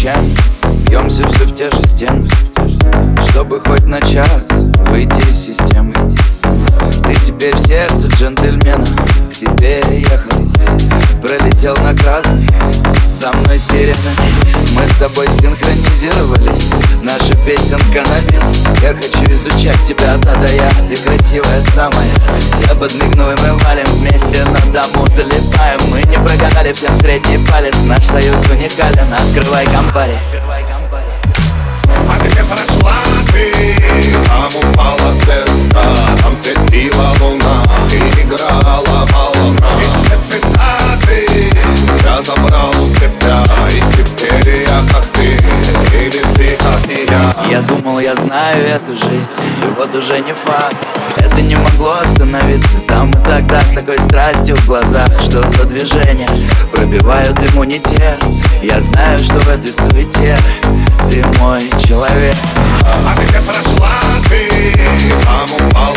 ночами Бьемся все в те же стены Чтобы хоть на час выйти из системы. Ты теперь в сердце джентльмена К тебе ехал Пролетел на красный со мной сирена Мы с тобой синхронизировались. Наша песенка на бис Я хочу изучать тебя, да да я Ты красивая самая. Я подмигну и мы валим вместе на дому залипаем. Мы не прогадали всем средний палец. Наш союз уникален. Открывай кампари уже не факт. Это не могло остановиться Там и тогда с такой страстью в глазах Что за движение пробивают иммунитет. Я знаю, что в этой суете Ты мой человек. А где прошла ты? Там упала